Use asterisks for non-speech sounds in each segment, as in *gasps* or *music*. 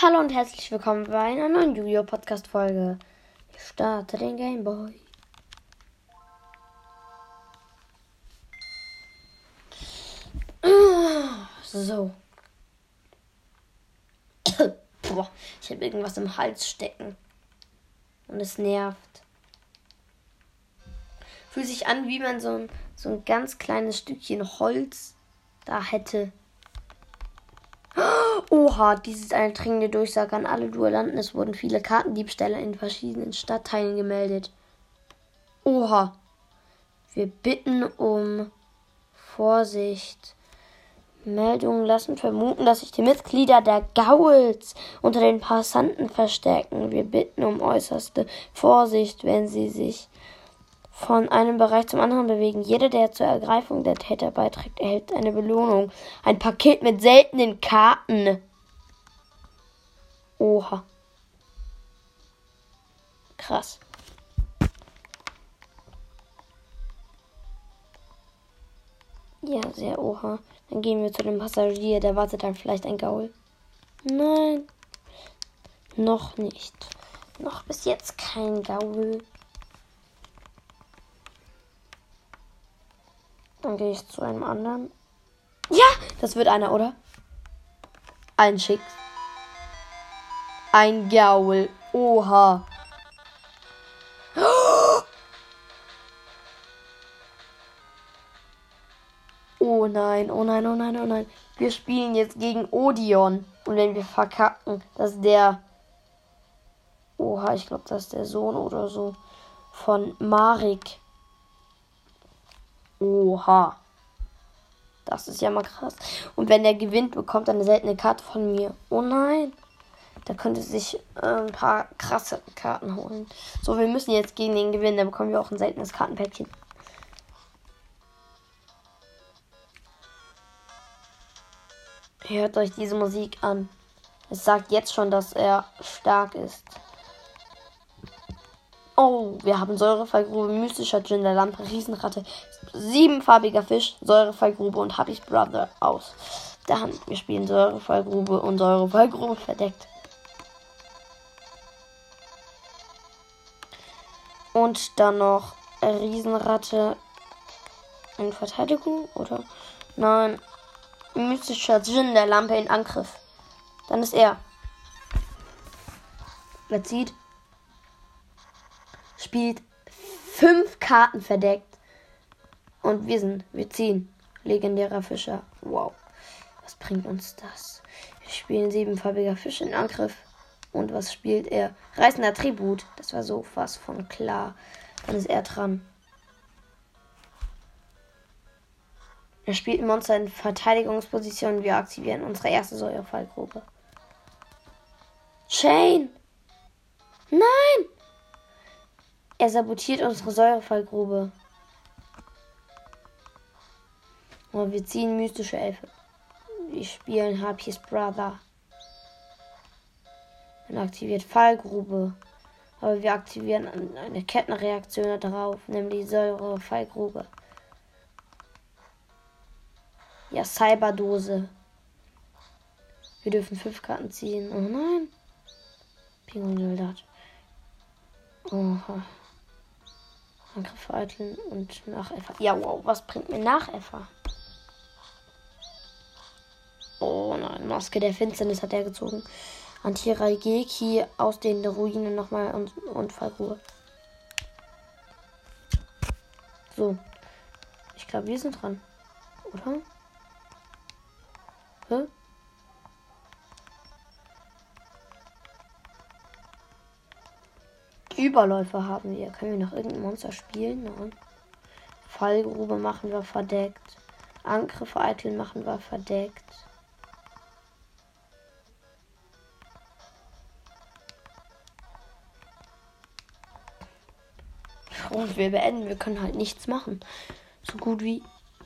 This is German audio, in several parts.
Hallo und herzlich willkommen bei einer neuen Yu-Gi-Oh! Podcast-Folge. Ich starte den Gameboy. So. Boah, ich habe irgendwas im Hals stecken. Und es nervt. Fühlt sich an, wie man so ein, so ein ganz kleines Stückchen Holz da hätte. Oha, dies ist eine dringende Durchsage an alle Duellanten. Es wurden viele Kartendiebstähle in verschiedenen Stadtteilen gemeldet. Oha. Wir bitten um Vorsicht. Meldungen lassen vermuten, dass sich die Mitglieder der Gauls unter den Passanten verstärken. Wir bitten um äußerste Vorsicht, wenn sie sich von einem Bereich zum anderen bewegen. Jeder, der zur Ergreifung der Täter beiträgt, erhält eine Belohnung. Ein Paket mit seltenen Karten. Oha. Krass. Ja, sehr oha. Dann gehen wir zu dem Passagier. Der wartet dann vielleicht ein Gaul. Nein. Noch nicht. Noch bis jetzt kein Gaul. Dann gehe ich zu einem anderen. Ja, das wird einer, oder? Ein Schick. Ein Gaul. Oha. *gasps* Oh nein, oh nein, oh nein, oh nein. Wir spielen jetzt gegen Odeon. Und wenn wir verkacken, das ist der. Oha, ich glaube, das ist der Sohn oder so. Von Marik. Oha. Das ist ja mal krass. Und wenn der gewinnt, bekommt er eine seltene Karte von mir. Oh nein. Da könnte sich äh, ein paar krasse Karten holen. So, wir müssen jetzt gegen den gewinnen. Dann bekommen wir auch ein seltenes Kartenpäckchen. Hört euch diese Musik an. Es sagt jetzt schon, dass er stark ist. Oh, wir haben Säurefallgrube, mystischer Gin, der Lampe, Riesenratte, siebenfarbiger Fisch, Säurefallgrube und Happy's Brother aus. Der Hand. Wir spielen Säurefallgrube und Säurefallgrube verdeckt. Und dann noch Riesenratte in Verteidigung, oder? Nein, mystischer Djinn der Lampe in Angriff. Dann ist er. Er zieht. Spielt fünf Karten verdeckt. Und wir sind, wir ziehen. Legendärer Fischer. Wow. Was bringt uns das? Wir spielen siebenfarbiger Fisch in Angriff. Und was spielt er? Reißender Tribut. Das war so fast von klar. Dann ist er dran. Er spielt Monster in Verteidigungsposition. Wir aktivieren unsere erste Säurefallgruppe. Shane! Nein! Er sabotiert unsere Säurefallgrube. Oh, wir ziehen mystische Elfe. Wir spielen Harpies Brother. Dann aktiviert Fallgrube. Aber wir aktivieren eine Kettenreaktion darauf, nämlich Säurefallgrube. Ja, Cyberdose. Wir dürfen fünf Karten ziehen. Oh nein. Pinguin-Soldat. Oha. Angriff vereiteln und Nacheffer. Ja, wow, was bringt mir Nacheffer? Oh nein, Maske der Finsternis hat er gezogen. Antiraigeki aus den Ruinen nochmal und, und Fallruhe. So. Ich glaube, wir sind dran. Oder? Hä? Überläufer haben wir. Können wir noch irgendein Monster spielen? Nein. Fallgrube machen wir verdeckt. Angriffe Eitel machen wir verdeckt. Und wir beenden. Wir können halt nichts machen. So gut wie.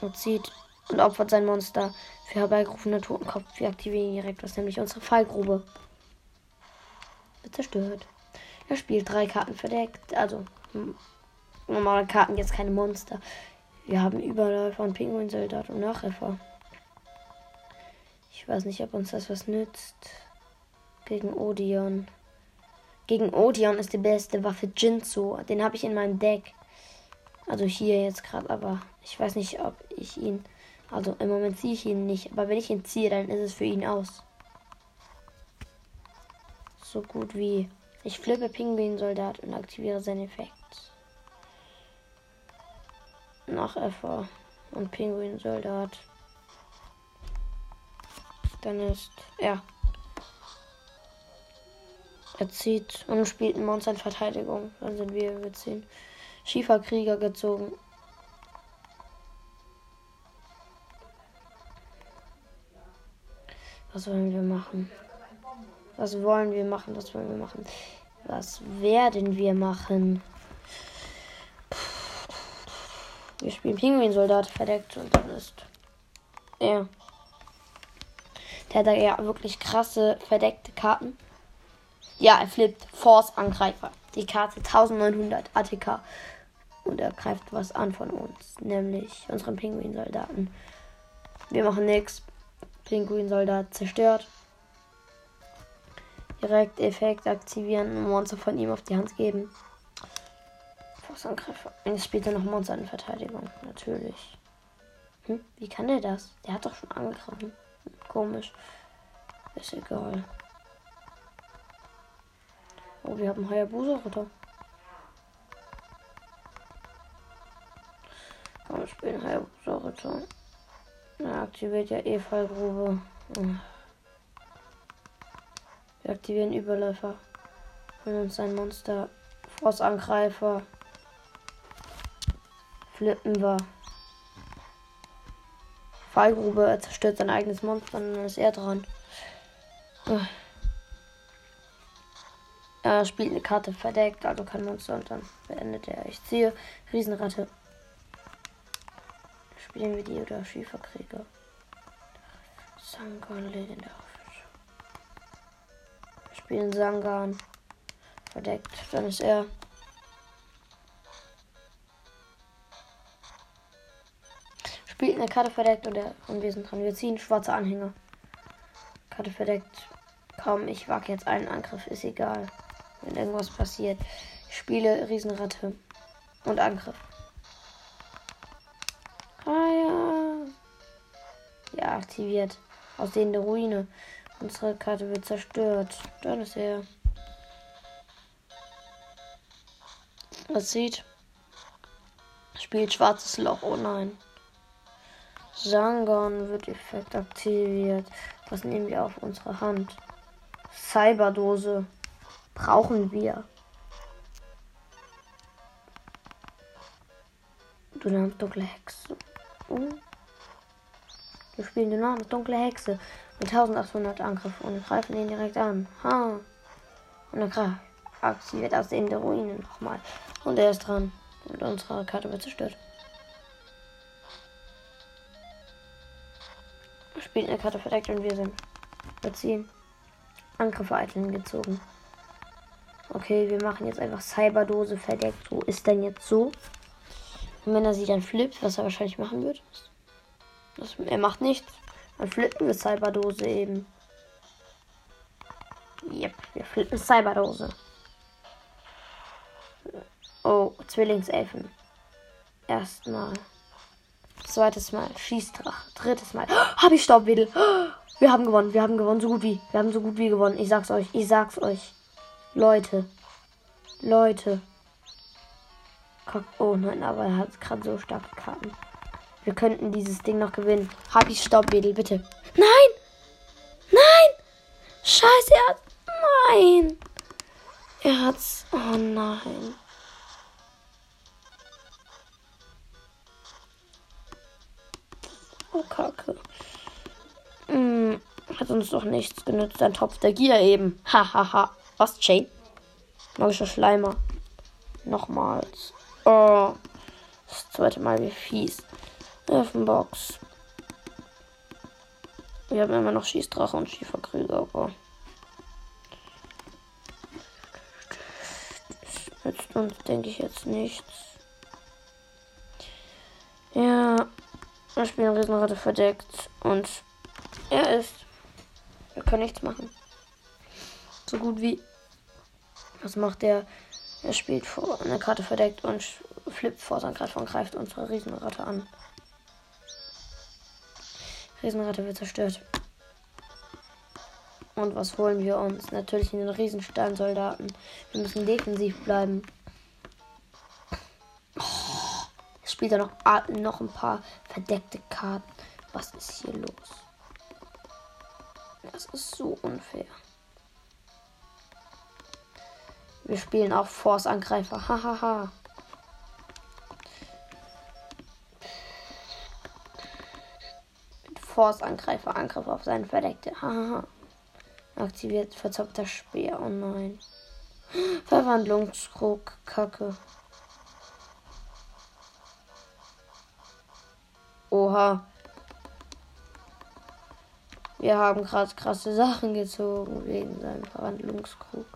Und sieht und opfert sein Monster für herbeigerufener Totenkopf. Wir aktivieren direkt was, nämlich unsere Fallgrube. Wird zerstört. Er spielt drei Karten verdeckt. Also normale Karten, jetzt keine Monster. Wir haben Überläufer und Pinguinsoldat und Nachhelfer. Ich weiß nicht, ob uns das was nützt. Gegen Odeon. Gegen Odeon ist die beste Waffe Jinzu. Den habe ich in meinem Deck. Also hier jetzt gerade, aber ich weiß nicht, ob ich ihn. Also im Moment ziehe ich ihn nicht. Aber wenn ich ihn ziehe, dann ist es für ihn aus. So gut wie. Ich flippe Pinguin-Soldat und aktiviere seinen Effekt. Nach Effer und Pinguin-Soldat. Dann ist er. Er zieht und spielt ein Monster in Verteidigung. Dann sind wir, wir ziehen. Schieferkrieger gezogen. Was wollen wir machen? Was wollen wir machen? Was wollen wir machen? Was werden wir machen? Wir spielen Pinguin-Soldat verdeckt und dann ist er. Der hat da ja wirklich krasse verdeckte Karten. Ja, er flippt Force Angreifer. Die Karte 1900 ATK. Und er greift was an von uns. Nämlich unseren Pinguin-Soldaten. Wir machen nichts. Pinguin-Soldat zerstört. Direkt Effekt aktivieren. Ein Monster von ihm auf die Hand geben. Force-Angreifer. Jetzt spielt er noch Monster in Verteidigung. Natürlich. Hm? Wie kann der das? Der hat doch schon angegriffen. Komisch. Ist egal. Oh, wir haben Hayabusa-Ritter. Komm, wir spielen Hayabusa-Ritter. Er aktiviert ja eh Fallgrube. Wir aktivieren Überläufer. Holen uns ein Monster. Force-Angreifer. Flippen wir. Fallgrube, er zerstört sein eigenes Monster und dann ist er dran. Er spielt eine Karte verdeckt, also kein Monster und dann beendet er. Ich ziehe Riesenratte. Spielen wir die oder Schieferkrieger? Sangan legendär. Spielen Sangan. Verdeckt. Dann ist er. Spielt eine Karte verdeckt und, er, und wir sind dran. Wir ziehen schwarze Anhänger. Karte verdeckt. Komm, ich wage jetzt einen Angriff. Ist egal wenn irgendwas passiert. Ich spiele Riesenratte und Angriff. Ah ja. Ja, aktiviert. Aussehende Ruine. Unsere Karte wird zerstört. Dann ist er. Was sieht? Spielt schwarzes Loch. Oh nein. Sangon wird Effekt aktiviert. Was nehmen wir auf unsere Hand? Cyberdose brauchen wir. Dynamisch dunkle Hexe. Oh. Wir spielen Dynamisch dunkle Hexe mit 1800 Angriff und greifen ihn direkt an. Ha. Und dann greift aktiviert aus den der Ruinen nochmal. Und er ist dran. Und unsere Karte wird zerstört. Spielt eine Karte verdeckt und wir sind. Wir ziehen. Angriffe Eiteln gezogen. Okay, wir machen jetzt einfach Cyberdose verdeckt. So ist dann jetzt so. Und wenn er sie dann flippt, was er wahrscheinlich machen wird, das, er macht nichts. Dann flippen wir Cyberdose eben. Yep, wir flippen Cyberdose. Oh, Zwillingselfen. Erstmal. Zweites Mal. Schießdrache. Drittes Mal. *gasps* Hab ich Staubwedel. *gasps* Wir haben gewonnen. Wir haben gewonnen. So gut wie. Wir haben so gut wie gewonnen. Ich sag's euch. Ich sag's euch. Leute. Leute. Oh nein, aber er hat gerade so starke Karten. Wir könnten dieses Ding noch gewinnen. Ich Staubwedel, bitte. Nein! Nein! Scheiße, er hat. Nein! Er hat's. Oh nein. Oh, Kacke. Hm, hat uns doch nichts genützt. Ein Topf der Gier eben. Hahaha. Ha, ha. Was, Chain? Magischer Schleimer. Nochmals. Oh. Das zweite Mal wie fies. Elfenbox. Wir haben immer noch Schießdrache und Schieferkrieger, aber. Das nützt uns, denke ich, jetzt nichts. Ja. Wir spielen Riesenratte verdeckt und er ist. Wir können nichts machen. So gut wie. Was macht der? Er spielt vor eine Karte verdeckt und flippt vor sein Angreifer und greift unsere Riesenratte an. Riesenratte wird zerstört. Und was holen wir uns? Natürlich in den Riesensteinsoldaten. Wir müssen defensiv bleiben. Es spielt da noch, noch ein paar verdeckte Karten. Was ist hier los? Das ist so unfair. Wir spielen auch Force-Angreifer. Hahaha. Force-Angreifer. Angriff auf seinen Verdeckte. Hahaha. Aktiviert verzauberter Speer. Oh nein. Verwandlungskrug. Kacke. Oha. Wir haben gerade krasse Sachen gezogen wegen seinem Verwandlungskrug.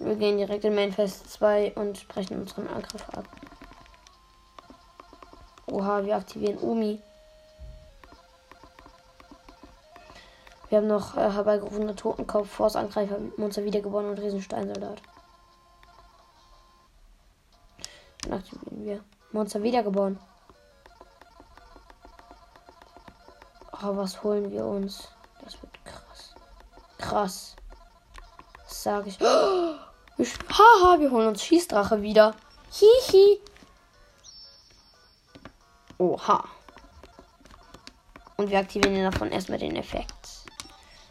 Wir gehen direkt in Mainfest 2 und brechen unseren Angriff ab. Oha, wir aktivieren Umi. Wir haben noch äh, herbeigerufene Totenkopf, Force-Angreifer, Monster wiedergeboren und Riesensteinsoldat. Dann aktivieren wir. Monster wiedergeboren. Oh, was holen wir uns? Das wird krass. Krass. Das sage ich. *gasps* Haha, wir holen uns Schießdrache wieder. Hihi. Oha. Und wir aktivieren davon erstmal den Effekt.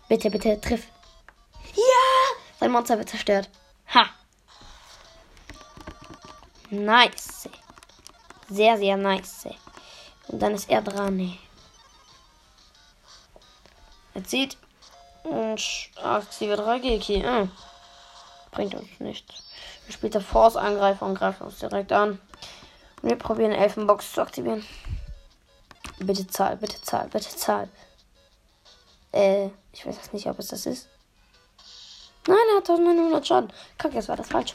Bitte, bitte, triff. Ja! Sein Monster wird zerstört. Ha! Nice. Sehr, sehr nice. Und dann ist er dran. Er zieht und aktiviert Rakeki. Hm. Bringt uns nichts. Er spielt der Force-Angreifer und greift uns direkt an. Wir probieren Elfenbox zu aktivieren. Bitte zahl, bitte zahl, bitte zahl. Äh, ich weiß jetzt nicht, ob es das ist. Nein, er hat 1900 Schaden. Kacke, jetzt war das falsch.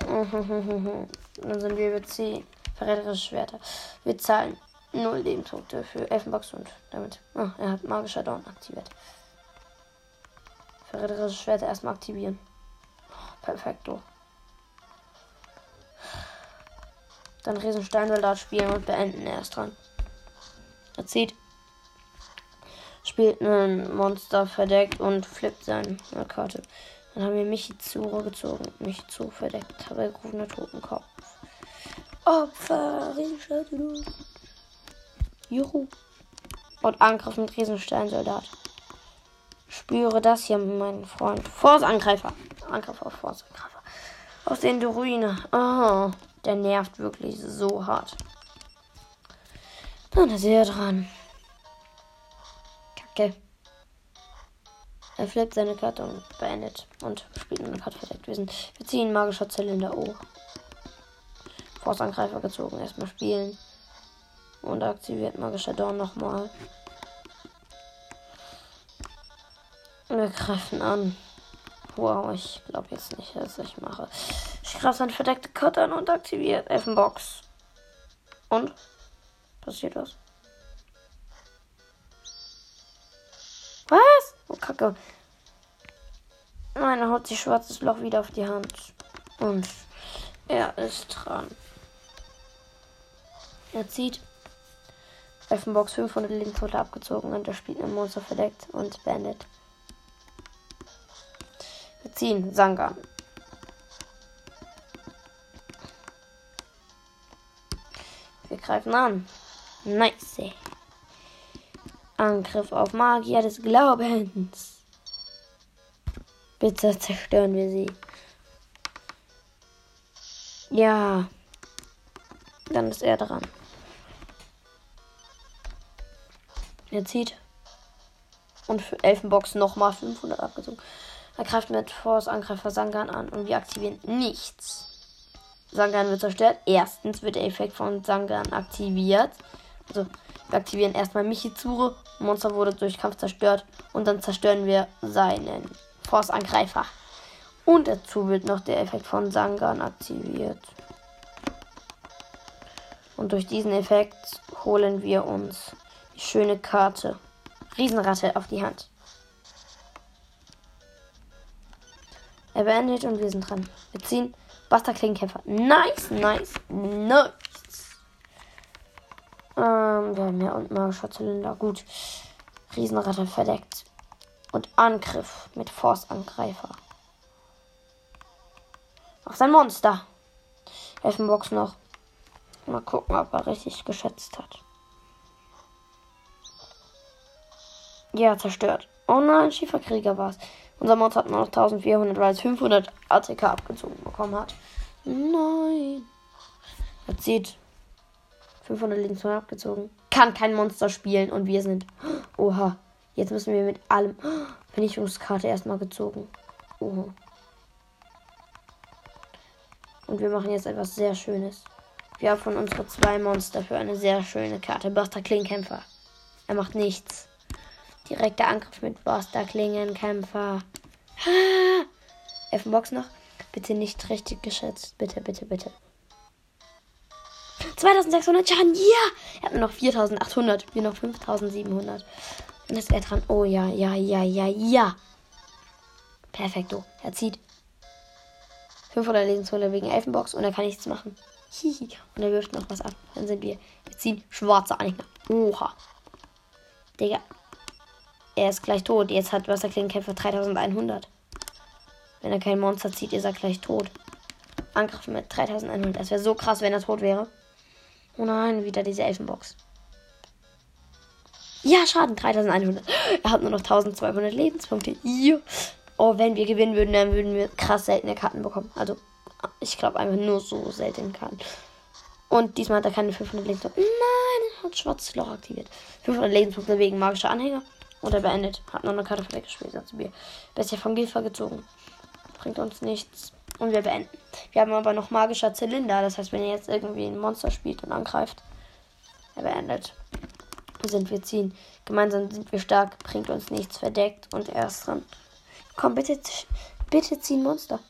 *laughs* Dann sind wir über 10 verräterische Schwerter. Wir zahlen 0 Lebenspunkte für Elfenbox und damit. Oh, er hat magischer Dorn aktiviert. Verräterische Schwerter erstmal aktivieren. Perfekto. Dann Riesensteinsoldat spielen und beenden. Er ist dran. Er zieht spielt ein Monster verdeckt und flippt seine Karte. Dann haben wir Michizuru gezogen. Michizuru verdeckt. Habe gerufener Totenkopf. Opfer, Riesensteinsoldat. Juhu. Und Angriff mit Riesensteinsoldat. Spüre das hier, mein Freund. Force-Angreifer. Angriff auf Force-Angreifer. Aus den Ruine. Oh, der nervt wirklich so hart. Dann ist er dran. Okay. Er flippt seine Karte und beendet und spielt eine Karte verdeckt. Wir, sind, wir ziehen magischer Zylinder O. Force-Angreifer gezogen. Erstmal spielen. Und aktiviert magischer Dorn nochmal. Wir greifen an. Wow, ich glaube jetzt nicht, was ich mache. Ich greife seine verdeckte Karte an und aktiviert Elfenbox. Und? Passiert was? Was? Oh, Kacke. Nein, er haut sich schwarzes Loch wieder auf die Hand. Und er ist dran. Er zieht. Elfenbox 500 Lebenspunkte abgezogen und er spielt ein Monster verdeckt und beendet. Wir ziehen Sanga. Greifen an. Nice. Angriff auf Magier des Glaubens. Bitte zerstören wir sie. Ja. Dann ist er dran. Er zieht. Und für Elfenbox nochmal 500 abgezogen. Er greift mit Force Angreifer Sangan an und wir aktivieren nichts. Sangan wird zerstört. Erstens wird der Effekt von Sangan aktiviert. Also wir aktivieren erstmal Michizuru. Monster wurde durch Kampf zerstört. Und dann zerstören wir seinen Force-Angreifer. Und dazu wird noch der Effekt von Sangan aktiviert. Und durch diesen Effekt holen wir uns die schöne Karte. Riesenratte auf die Hand. Er beendet und wir sind dran. Wir ziehen Buster Klingenkämpfer. Nice, nice, nice. Ähm, wir haben ja unten magischer Zylinder. Gut. Riesenratte verdeckt. Und Angriff mit Force-Angreifer. Auf sein Monster. Elfenbox noch. Mal gucken, ob er richtig geschätzt hat. Ja, zerstört. Oh nein, Schieferkrieger war es. Unser Monster hat nur noch 1400, weil es 500 ATK abgezogen bekommen hat. Nein. Er zieht 500 links abgezogen. Kann kein Monster spielen und wir sind. Oha. Jetzt müssen wir mit allem. Vernichtungskarte erstmal gezogen. Oha. Und wir machen jetzt etwas sehr Schönes. Wir haben von unsere zwei Monster für eine sehr schöne Karte. Buster Klingenkämpfer. Er macht nichts. Direkter Angriff mit Buster Klingenkämpfer. Ha! Elfenbox noch. Bitte nicht richtig geschätzt. Bitte, bitte, bitte. 2600 Schaden. Ja! Er hat nur noch 4800. Wir noch 5700. Dann ist er dran. Oh ja, ja, ja, ja, ja. Perfekto. Er zieht 500 Lebenspunkte wegen Elfenbox und er kann nichts machen. Hihi. Und er wirft noch was ab. Dann sind wir. Wir ziehen schwarze Eigner. Oha. Digga. Er ist gleich tot. Jetzt hat Wasserklingenkämpfer 3100. Wenn er kein Monster zieht, ist er gleich tot. Angriff mit 3100. Das wäre so krass, wenn er tot wäre. Oh nein, wieder diese Elfenbox. Ja, Schaden 3100. Er hat nur noch 1200 Lebenspunkte. Ja. Oh, wenn wir gewinnen würden, dann würden wir krass seltene Karten bekommen. Also, ich glaube einfach nur so seltene Karten. Und diesmal hat er keine 500 Lebenspunkte. Nein, er hat schwarzes Loch aktiviert. 500 Lebenspunkte wegen magischer Anhänger. Und er beendet. Hat noch eine Karte weggespielt. Also wir Bestia von Gilfer gezogen. Bringt uns nichts. Und wir beenden. Wir haben aber noch magischer Zylinder. Das heißt, wenn ihr jetzt irgendwie ein Monster spielt und angreift, er beendet. Sind wir ziehen. Gemeinsam sind wir stark. Bringt uns nichts verdeckt. Und er ist dran. Komm, bitte, bitte ziehen Monster.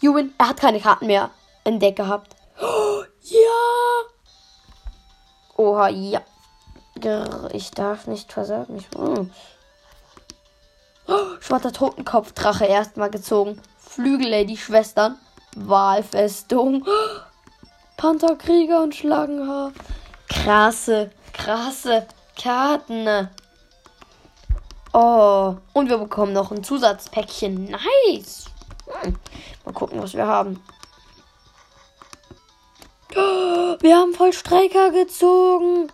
Juwin, er hat keine Karten mehr entdeckt gehabt. Oh, *gasps* ja! Oha, ja. Ich darf nicht versagen. Ich, mm. oh, schwarzer Totenkopfdrache erstmal gezogen. Flügellady Schwestern. Wahlfestung. Oh, Pantherkrieger und Schlangenhaar. Krasse, krasse Karten. Oh, und wir bekommen noch ein Zusatzpäckchen. Nice. Mal gucken, was wir haben. Oh, wir haben Vollstrecker gezogen.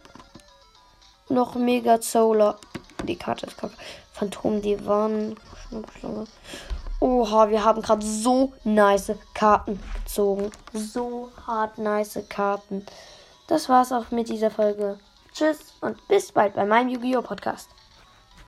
Noch Mega Solar. Die Karte ist kacke. Phantom Divan. Oha, wir haben gerade so nice Karten gezogen. So hart nice Karten. Das war's auch mit dieser Folge. Tschüss und bis bald bei meinem Yu-Gi-Oh! Podcast.